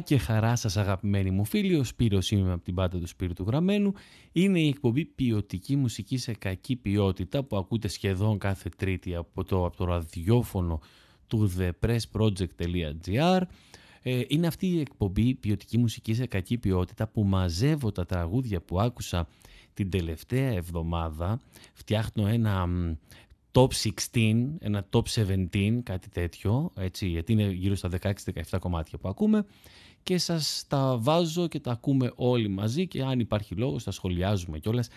Και χαρά σας αγαπημένοι μου φίλοι, ο Σπύρος είμαι από την πάτα του Σπύρου του Γραμμένου. Είναι η εκπομπή ποιοτική μουσική σε κακή ποιότητα που ακούτε σχεδόν κάθε τρίτη από το, από το ραδιόφωνο του thepressproject.gr. Ε, είναι αυτή η εκπομπή ποιοτική μουσική σε κακή ποιότητα που μαζεύω τα τραγούδια που άκουσα την τελευταία εβδομάδα. Φτιάχνω ένα top 16, ένα top 17, κάτι τέτοιο, έτσι, γιατί είναι γύρω στα 16-17 κομμάτια που ακούμε και σας τα βάζω και τα ακούμε όλοι μαζί και αν υπάρχει λόγος τα σχολιάζουμε κιόλας.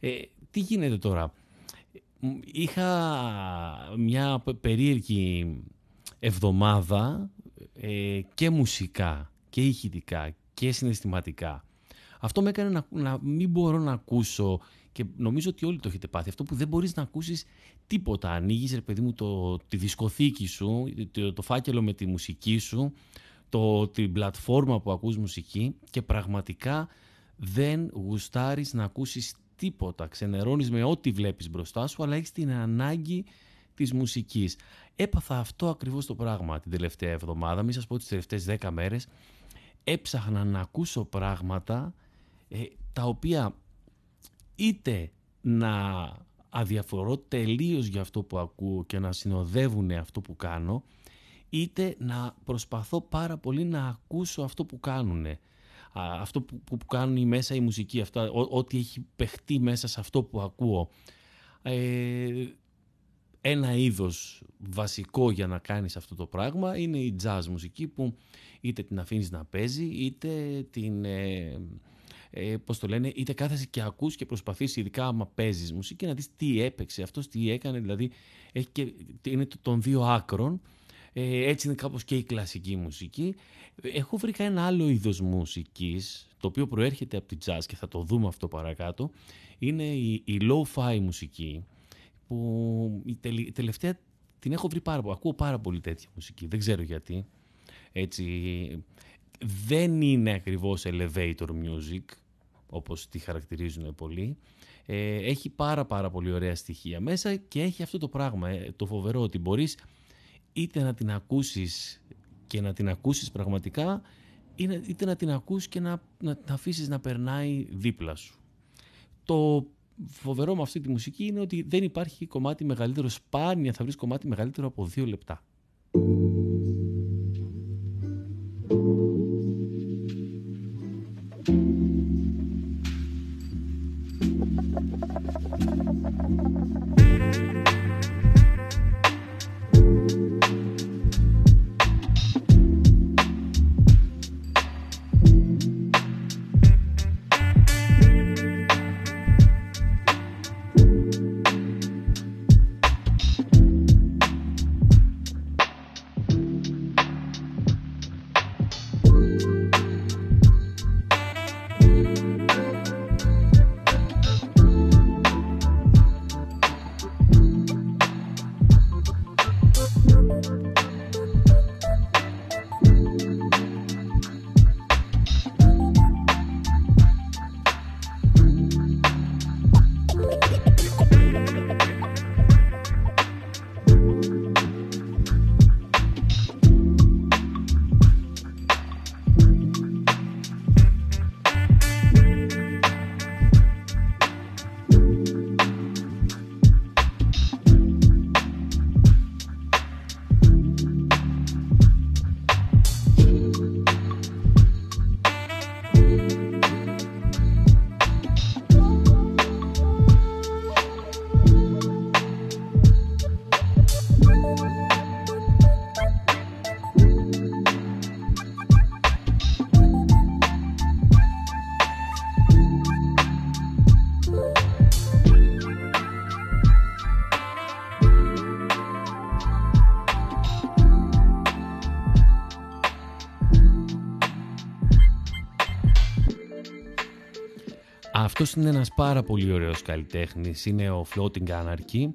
Ε, τι γίνεται τώρα; Είχα μια περίεργη εβδομάδα ε, και μουσικά και ηχητικά και συναισθηματικά. Αυτό με έκανε να, να μην μπορώ να ακούσω και νομίζω ότι όλοι το έχετε πάθει. Αυτό που δεν μπορείς να ακούσεις τίποτα. Ανοίγεις, ρε παιδί μου, το, τη δισκοθήκη σου, το, το φάκελο με τη μουσική σου το, την πλατφόρμα που ακούς μουσική και πραγματικά δεν γουστάρεις να ακούσεις τίποτα. Ξενερώνεις με ό,τι βλέπεις μπροστά σου, αλλά έχεις την ανάγκη της μουσικής. Έπαθα αυτό ακριβώς το πράγμα την τελευταία εβδομάδα, μην σας πω τις τελευταίες δέκα μέρες. Έψαχνα να ακούσω πράγματα ε, τα οποία είτε να αδιαφορώ τελείως για αυτό που ακούω και να συνοδεύουν αυτό που κάνω, είτε να προσπαθώ πάρα πολύ να ακούσω αυτό που κάνουν. Αυτό που, που, κάνουν οι μέσα η μουσική, αυτά, ό,τι έχει παιχτεί μέσα σε αυτό που ακούω. Ε, ένα είδος βασικό για να κάνεις αυτό το πράγμα είναι η jazz μουσική που είτε την αφήνεις να παίζει είτε την... Ε, ε, πώς το λένε, είτε κάθεσαι και ακούς και προσπαθείς ειδικά άμα παίζεις μουσική να δεις τι έπαιξε αυτός, τι έκανε, δηλαδή έχει και, είναι των δύο άκρων ε, έτσι είναι κάπως και η κλασική μουσική. Έχω βρει ένα άλλο είδος μουσικής, το οποίο προέρχεται από την jazz και θα το δούμε αυτό παρακάτω. Είναι η, η low-fi μουσική, που η, τελευταία την έχω βρει πάρα πολύ. Ακούω πάρα πολύ τέτοια μουσική, δεν ξέρω γιατί. Έτσι, δεν είναι ακριβώς elevator music, όπως τη χαρακτηρίζουν πολλοί. Ε, έχει πάρα πάρα πολύ ωραία στοιχεία μέσα και έχει αυτό το πράγμα, ε, το φοβερό ότι μπορείς είτε να την ακούσεις και να την ακούσεις πραγματικά είτε να την ακούσεις και να, να την αφήσεις να περνάει δίπλα σου. Το φοβερό με αυτή τη μουσική είναι ότι δεν υπάρχει κομμάτι μεγαλύτερο, σπάνια θα βρεις κομμάτι μεγαλύτερο από δύο λεπτά. Αυτός είναι ένας πάρα πολύ ωραίος καλλιτέχνης, είναι ο Floating Anarchy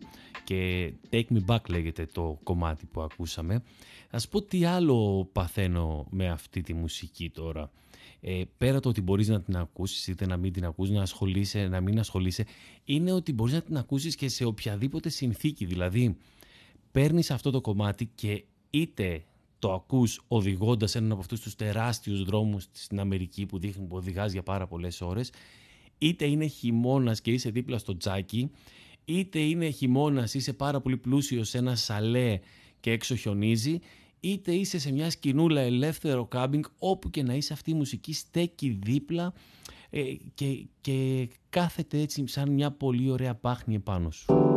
και Take Me Back λέγεται το κομμάτι που ακούσαμε. Ας πω τι άλλο παθαίνω με αυτή τη μουσική τώρα. Ε, πέρα το ότι μπορείς να την ακούσεις είτε να μην την ακούσεις, να ασχολείσαι, να μην ασχολείσαι, είναι ότι μπορείς να την ακούσεις και σε οποιαδήποτε συνθήκη. Δηλαδή, παίρνεις αυτό το κομμάτι και είτε το ακούς οδηγώντας έναν από αυτούς τους τεράστιους δρόμους στην Αμερική που δείχνει που οδηγάς για πάρα πολλές ώρες, είτε είναι χειμώνας και είσαι δίπλα στο τζάκι, είτε είναι χειμώνας, είσαι πάρα πολύ πλούσιο σε ένα σαλέ και έξω χιονίζει, είτε είσαι σε μια σκηνούλα ελεύθερο κάμπινγκ, όπου και να είσαι αυτή η μουσική στέκει δίπλα ε, και, και κάθεται έτσι σαν μια πολύ ωραία πάχνη επάνω σου.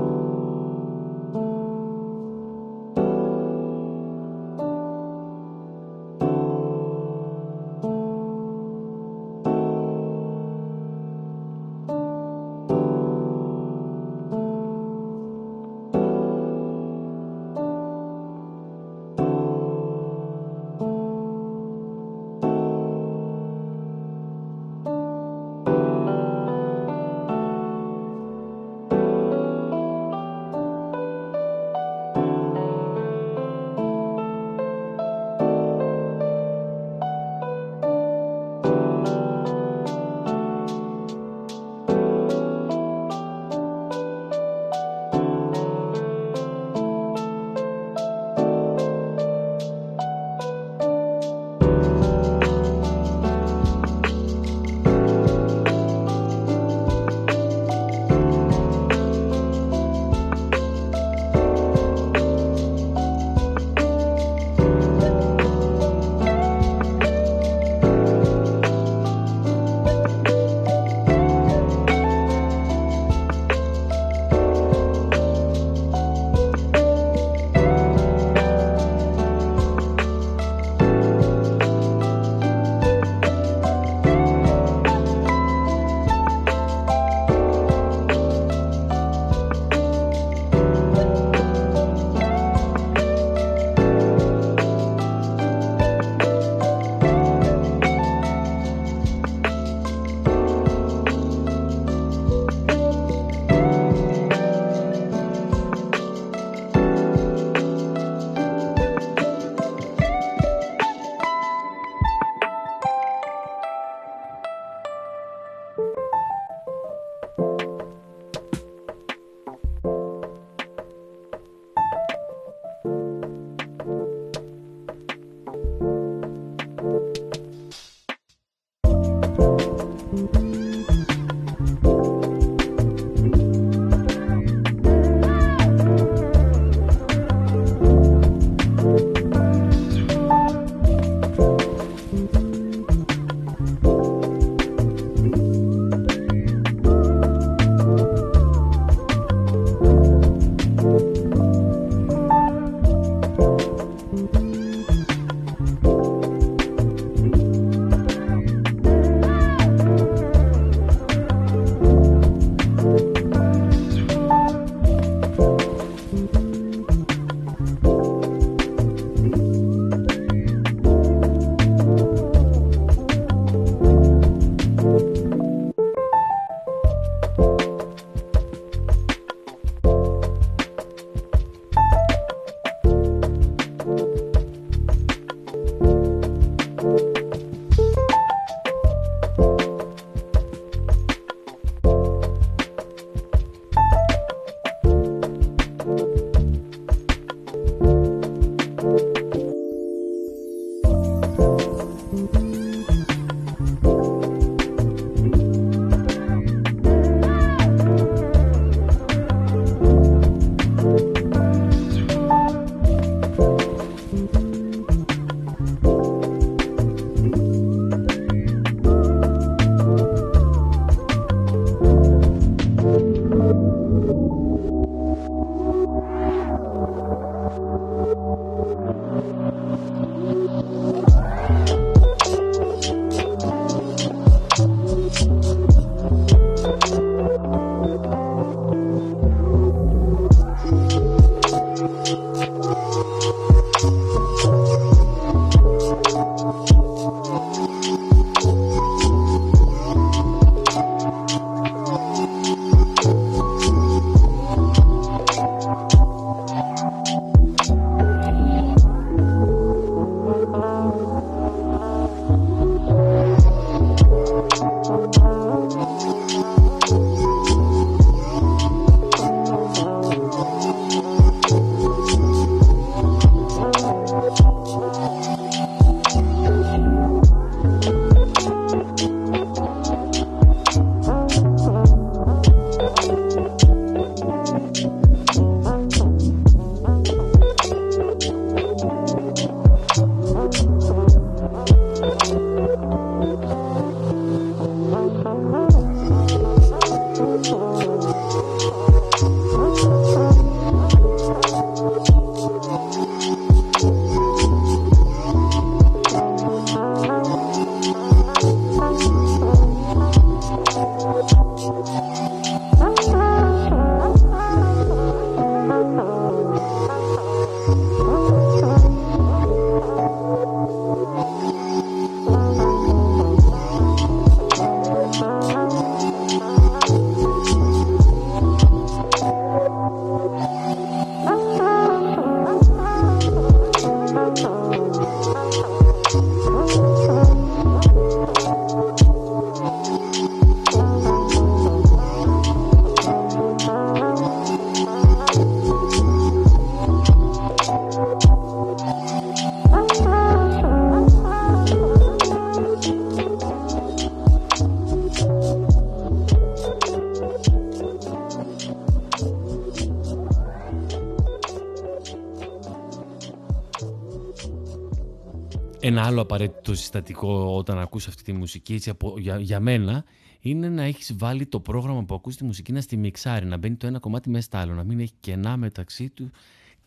Άλλο απαραίτητο συστατικό όταν ακούς αυτή τη μουσική, έτσι, για, για μένα, είναι να έχεις βάλει το πρόγραμμα που ακούς τη μουσική να στη μιξάρει, να μπαίνει το ένα κομμάτι μέσα στο άλλο, να μην έχει κενά μεταξύ του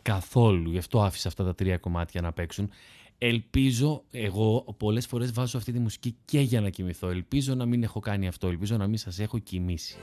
καθόλου. Γι' αυτό άφησα αυτά τα τρία κομμάτια να παίξουν. Ελπίζω, εγώ πολλές φορές βάζω αυτή τη μουσική και για να κοιμηθώ. Ελπίζω να μην έχω κάνει αυτό, ελπίζω να μην σας έχω κοιμήσει.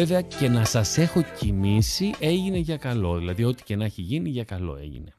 Βέβαια και να σας έχω κοιμήσει έγινε για καλό. Δηλαδή ό,τι και να έχει γίνει για καλό έγινε.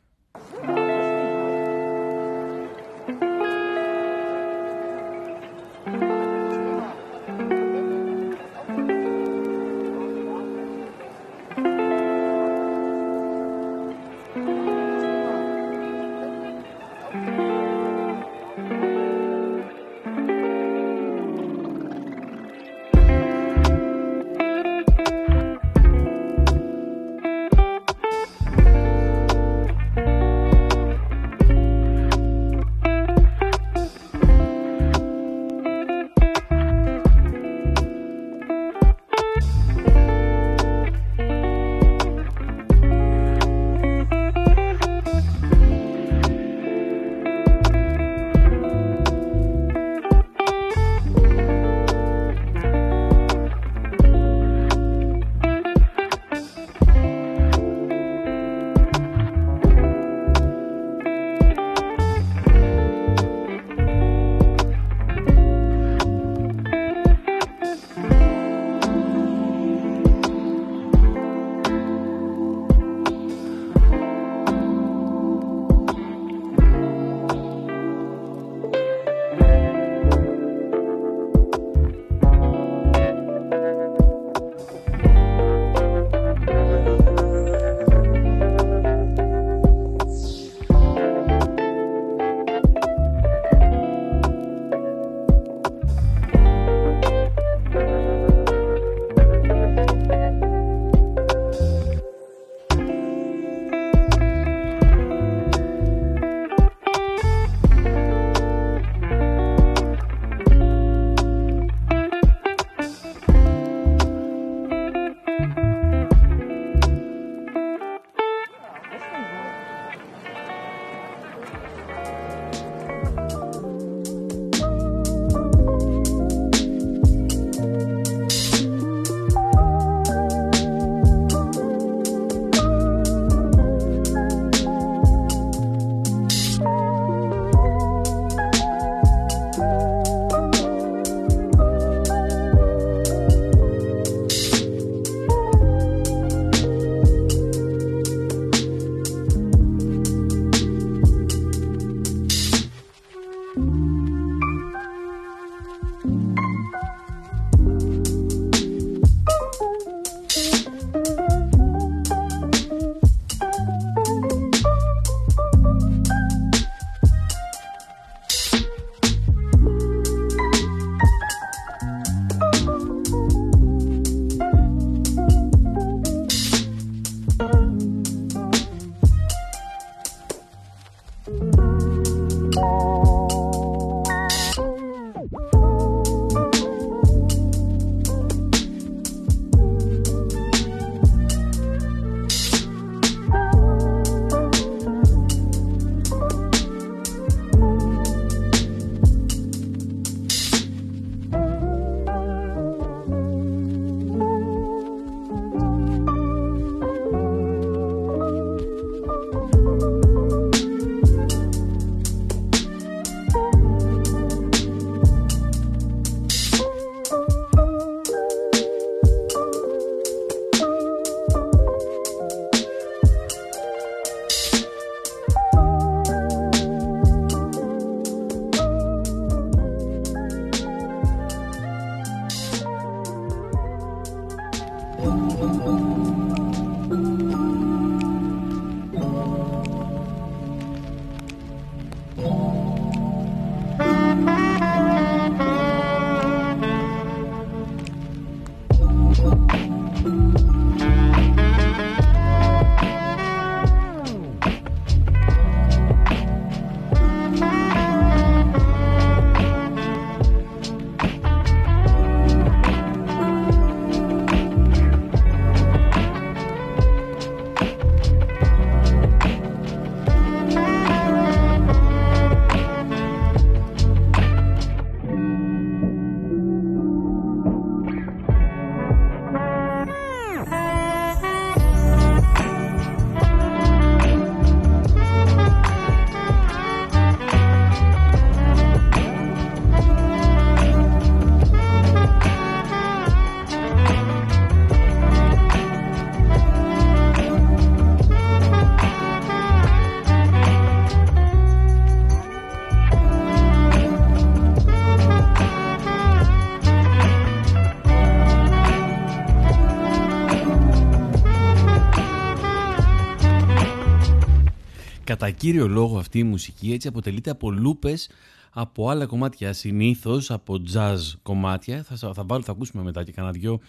Κατά κύριο λόγο αυτή η μουσική έτσι αποτελείται από λούπες από άλλα κομμάτια. Συνήθως από jazz κομμάτια. Θα, θα, βάλω, θα ακούσουμε μετά και κανένα δυο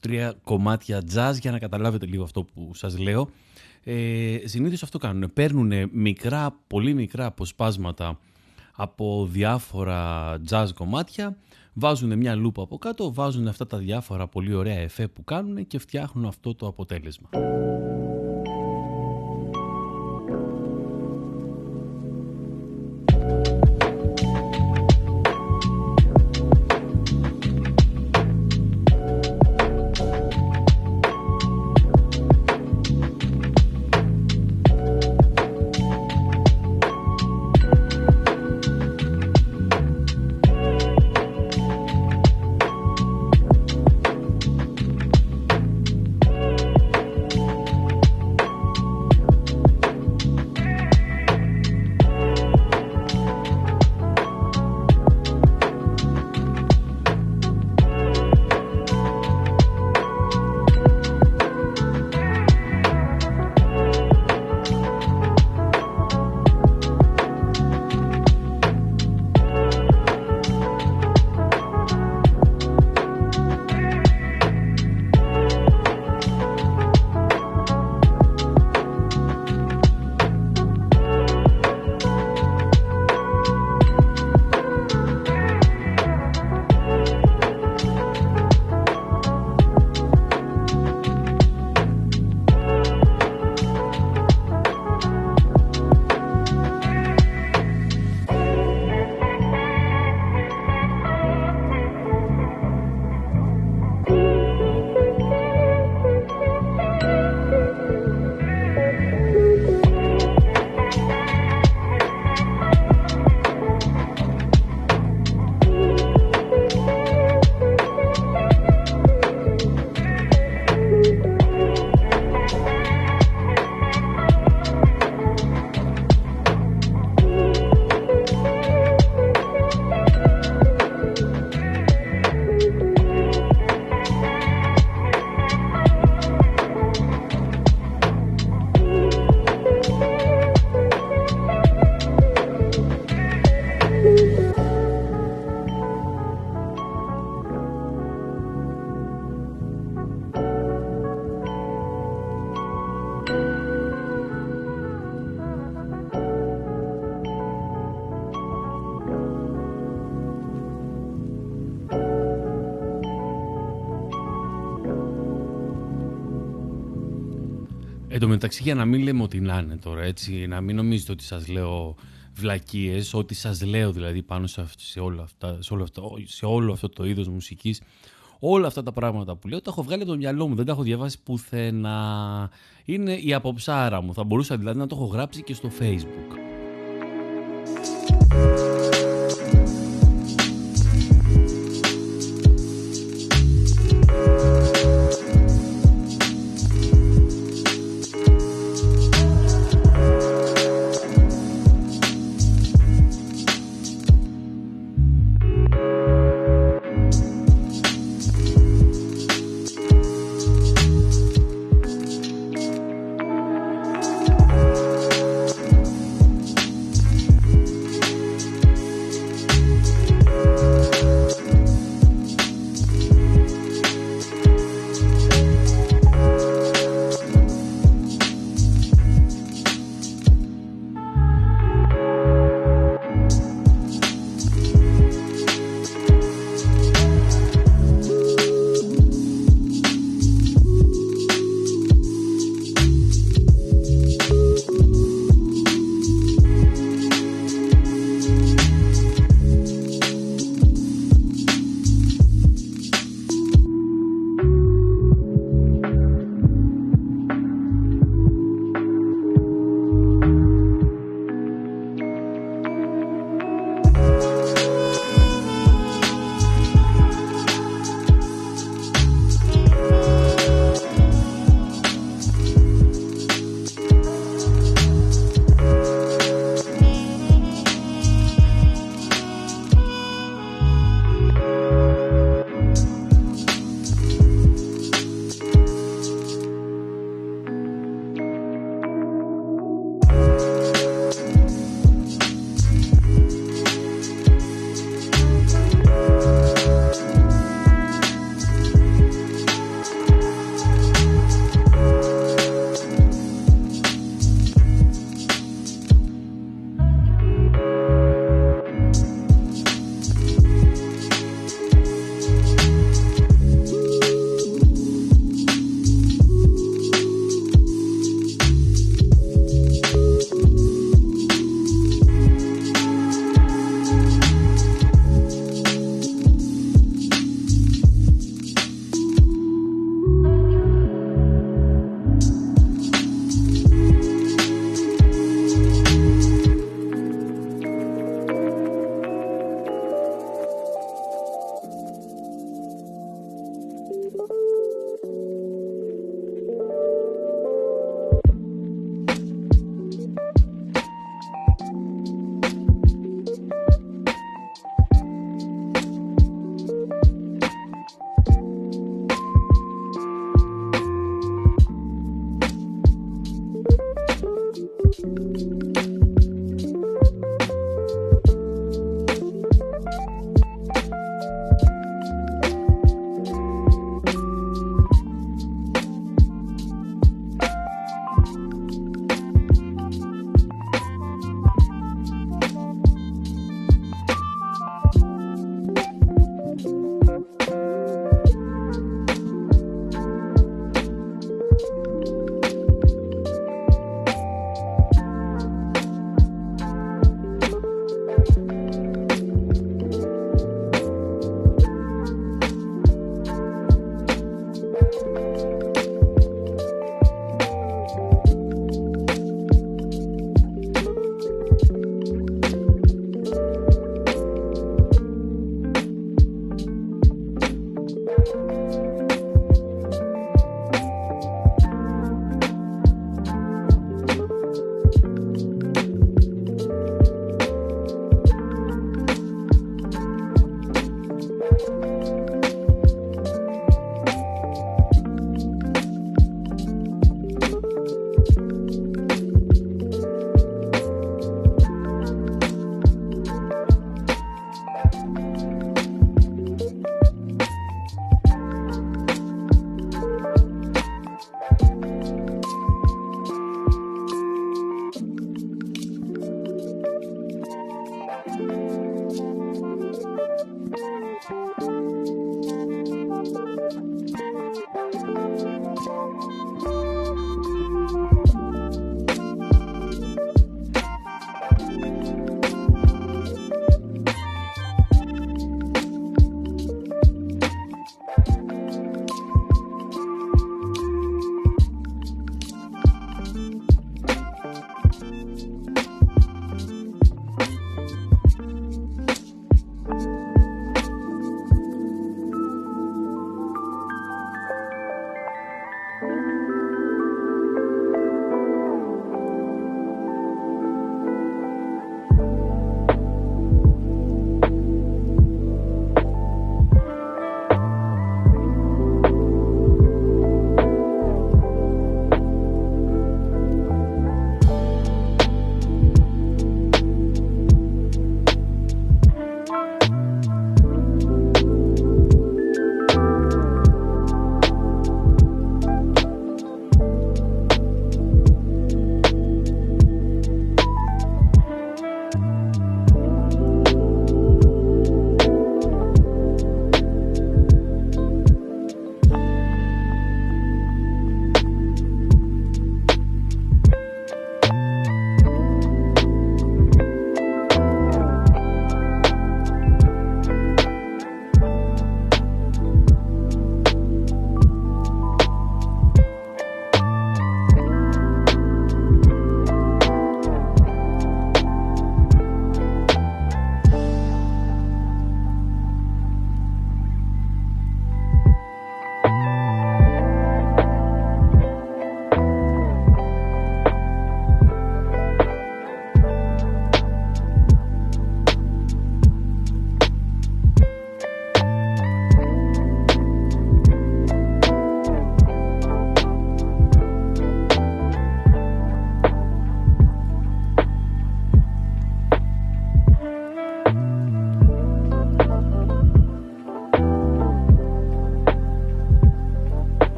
τρία κομμάτια jazz για να καταλάβετε λίγο αυτό που σας λέω. Ε, συνήθως αυτό κάνουν παίρνουν μικρά, πολύ μικρά αποσπάσματα από διάφορα jazz κομμάτια. Βάζουν μια λούπα από κάτω, βάζουν αυτά τα διάφορα πολύ ωραία εφέ που κάνουν και φτιάχνουν αυτό το αποτέλεσμα. Μεταξύ για να μην λέμε ότι να είναι τώρα έτσι, να μην νομίζετε ότι σας λέω βλακίες, ότι σας λέω δηλαδή πάνω σε, σε, όλα αυτά, σε, όλο αυτό, σε όλο αυτό το είδος μουσικής, όλα αυτά τα πράγματα που λέω τα έχω βγάλει από το μυαλό μου, δεν τα έχω διαβάσει πουθενά. Είναι η αποψάρα μου, θα μπορούσα δηλαδή να το έχω γράψει και στο facebook.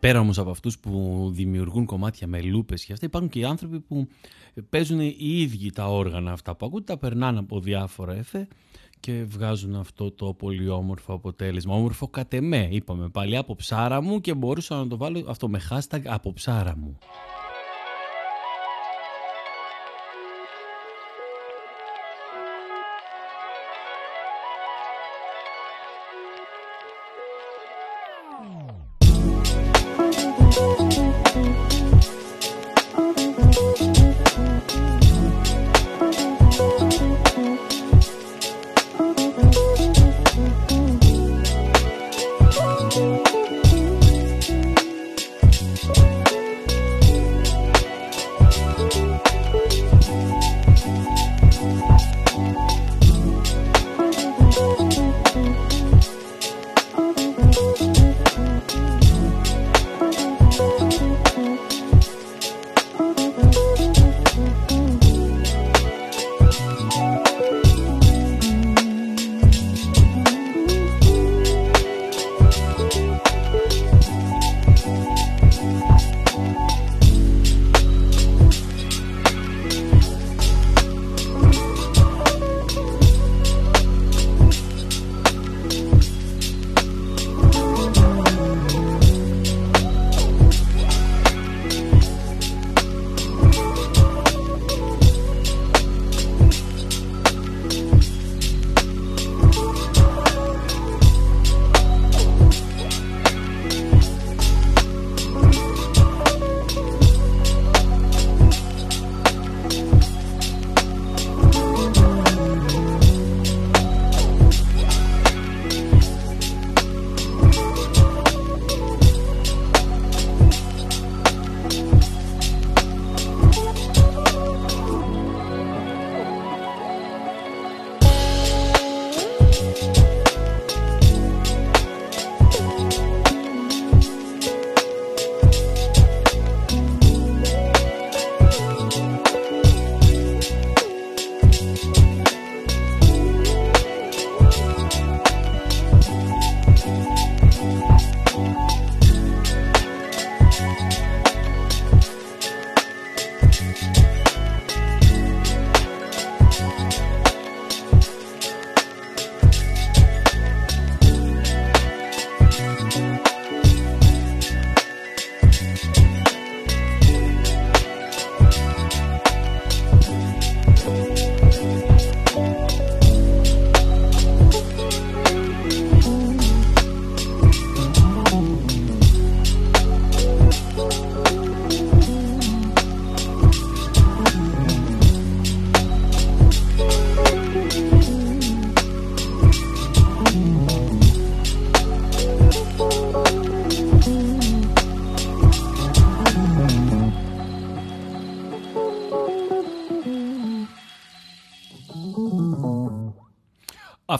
Πέρα όμως από αυτούς που δημιουργούν κομμάτια με λούπες και αυτά υπάρχουν και οι άνθρωποι που παίζουν οι ίδιοι τα όργανα αυτά που ακούτε, τα περνάνε από διάφορα εφέ και βγάζουν αυτό το πολύ όμορφο αποτέλεσμα. Όμορφο κατ' εμέ, είπαμε πάλι από ψάρα μου και μπορούσα να το βάλω αυτό με hashtag από ψάρα μου.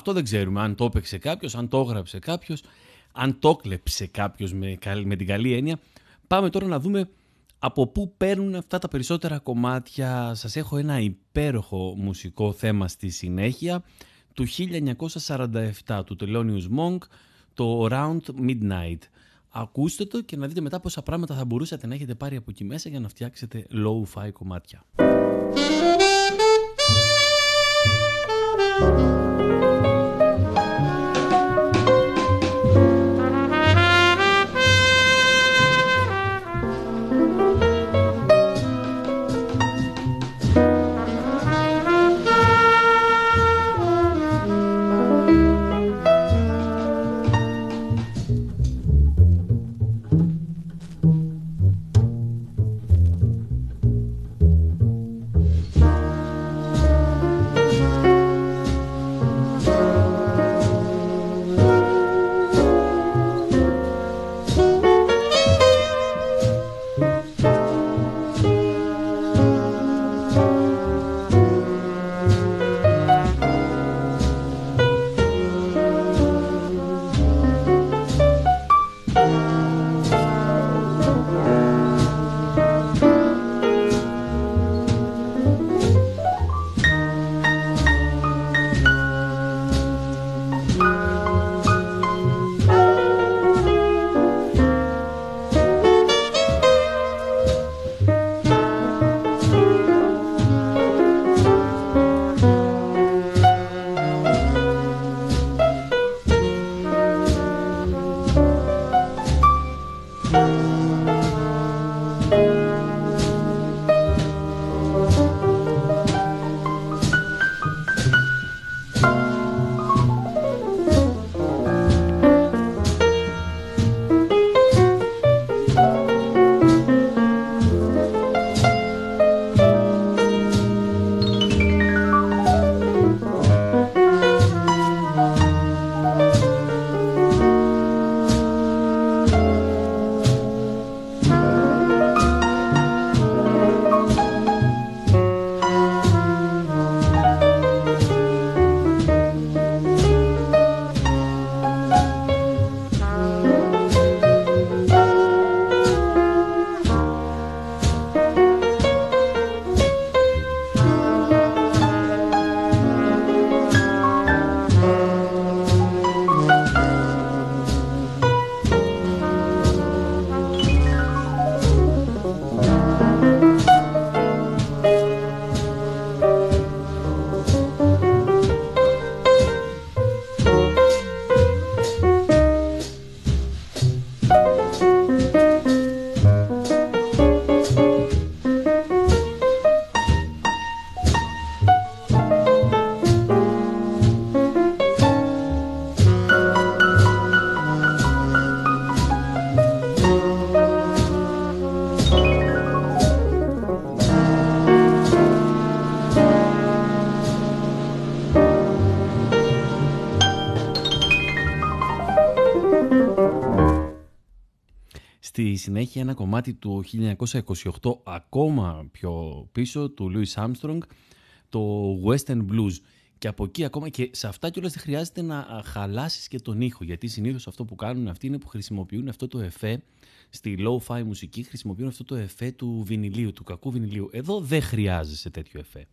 Αυτό δεν ξέρουμε αν το έπαιξε κάποιος, αν το έγραψε κάποιος, αν το κλέψε κάποιος με, με την καλή έννοια. Πάμε τώρα να δούμε από πού παίρνουν αυτά τα περισσότερα κομμάτια. Σας έχω ένα υπέροχο μουσικό θέμα στη συνέχεια του 1947 του Thelonious Monk, το Round Midnight. Ακούστε το και να δείτε μετά πόσα πράγματα θα μπορούσατε να έχετε πάρει από εκεί μέσα για να φτιάξετε low-fi κομμάτια. Συνέχεια ένα κομμάτι του 1928 ακόμα πιο πίσω του Louis Armstrong το Western Blues και από εκεί ακόμα και σε αυτά κιόλας δεν χρειάζεται να χαλάσεις και τον ήχο γιατί συνήθως αυτό που κάνουν αυτοί είναι που χρησιμοποιούν αυτό το εφέ στη low-fi μουσική χρησιμοποιούν αυτό το εφέ του βινιλίου, του κακού βινιλίου. Εδώ δεν χρειάζεσαι τέτοιο εφέ.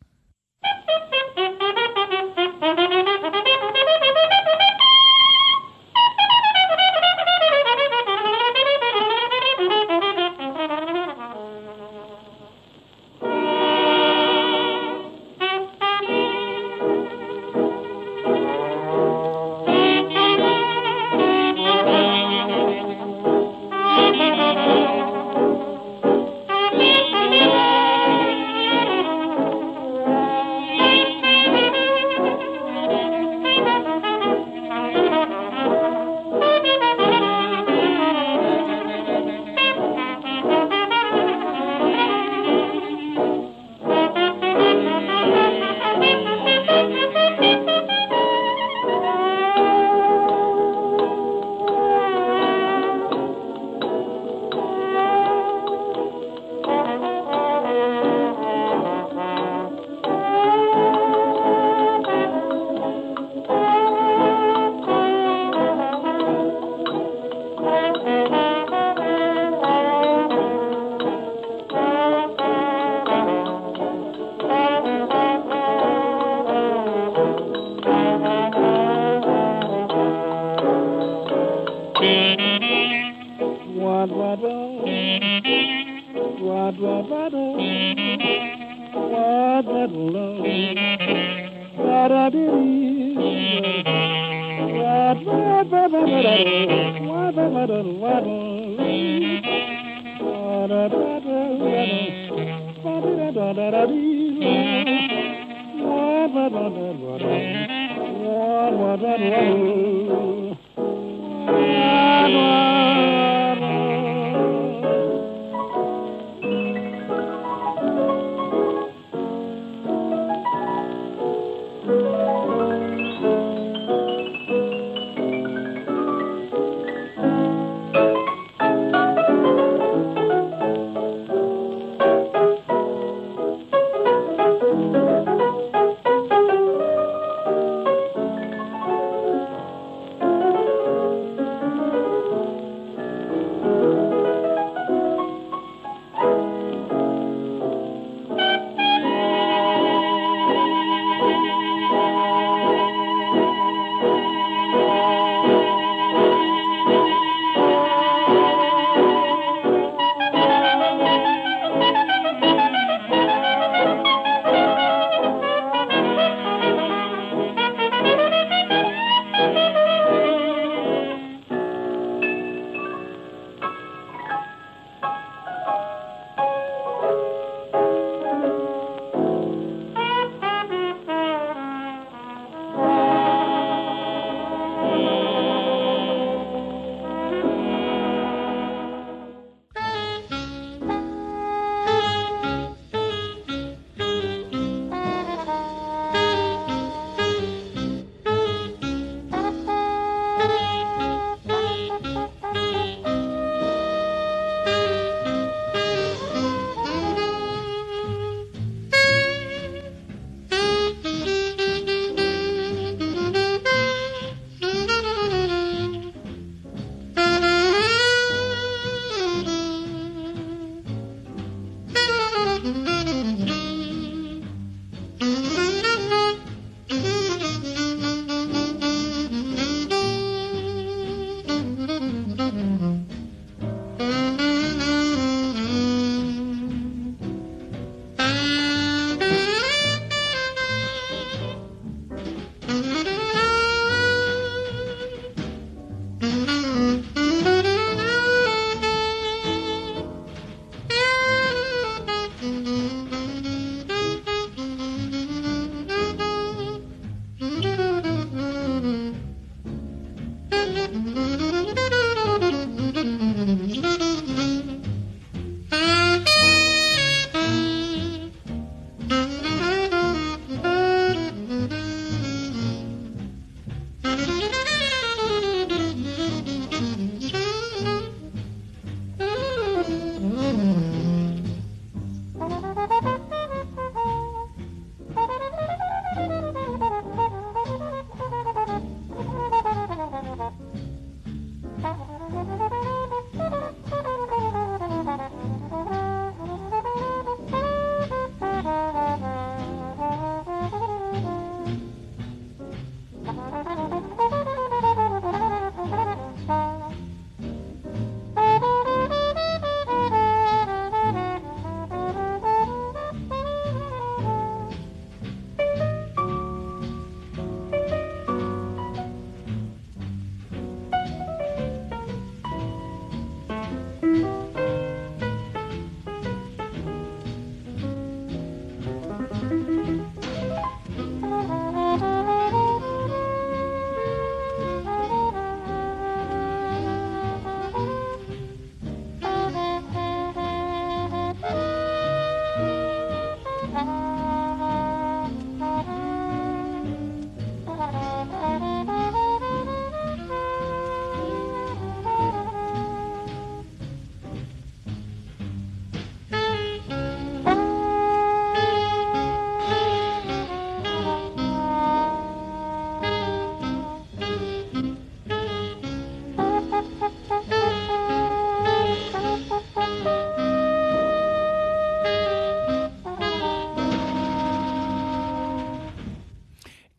What, what, what, what, what, love, what I believe. What, what, what, what, what, what, what, what, what, what, what, what, what,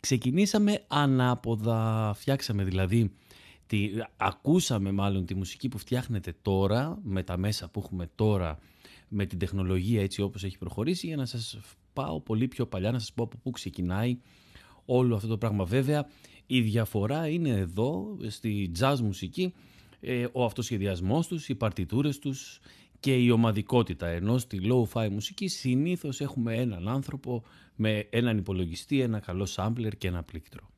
Ξεκινήσαμε ανάποδα, φτιάξαμε δηλαδή, τη, ακούσαμε μάλλον τη μουσική που φτιάχνεται τώρα, με τα μέσα που έχουμε τώρα με την τεχνολογία έτσι όπως έχει προχωρήσει για να σας πάω πολύ πιο παλιά, να σας πω από πού ξεκινάει όλο αυτό το πράγμα. Βέβαια η διαφορά είναι εδώ στη jazz μουσική ε, ο αυτοσχεδιασμός τους, οι παρτιτούρες τους και η ομαδικότητα. Ενώ στη low-fi μουσική συνήθως έχουμε έναν άνθρωπο με έναν υπολογιστή, ένα καλό sampler και ένα πλήκτρο.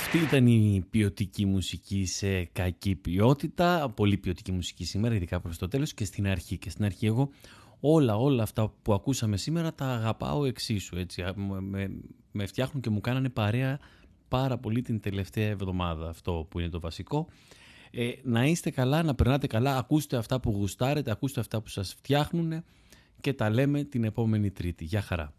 Αυτή ήταν η ποιοτική μουσική σε κακή ποιότητα. Πολύ ποιοτική μουσική σήμερα, ειδικά προς το τέλος και στην αρχή. Και στην αρχή εγώ όλα, όλα αυτά που ακούσαμε σήμερα τα αγαπάω εξίσου. Έτσι. Με, με φτιάχνουν και μου κάνανε παρέα πάρα πολύ την τελευταία εβδομάδα. Αυτό που είναι το βασικό. Ε, να είστε καλά, να περνάτε καλά, ακούστε αυτά που γουστάρετε, ακούστε αυτά που σας φτιάχνουν και τα λέμε την επόμενη Τρίτη. Γεια χαρά.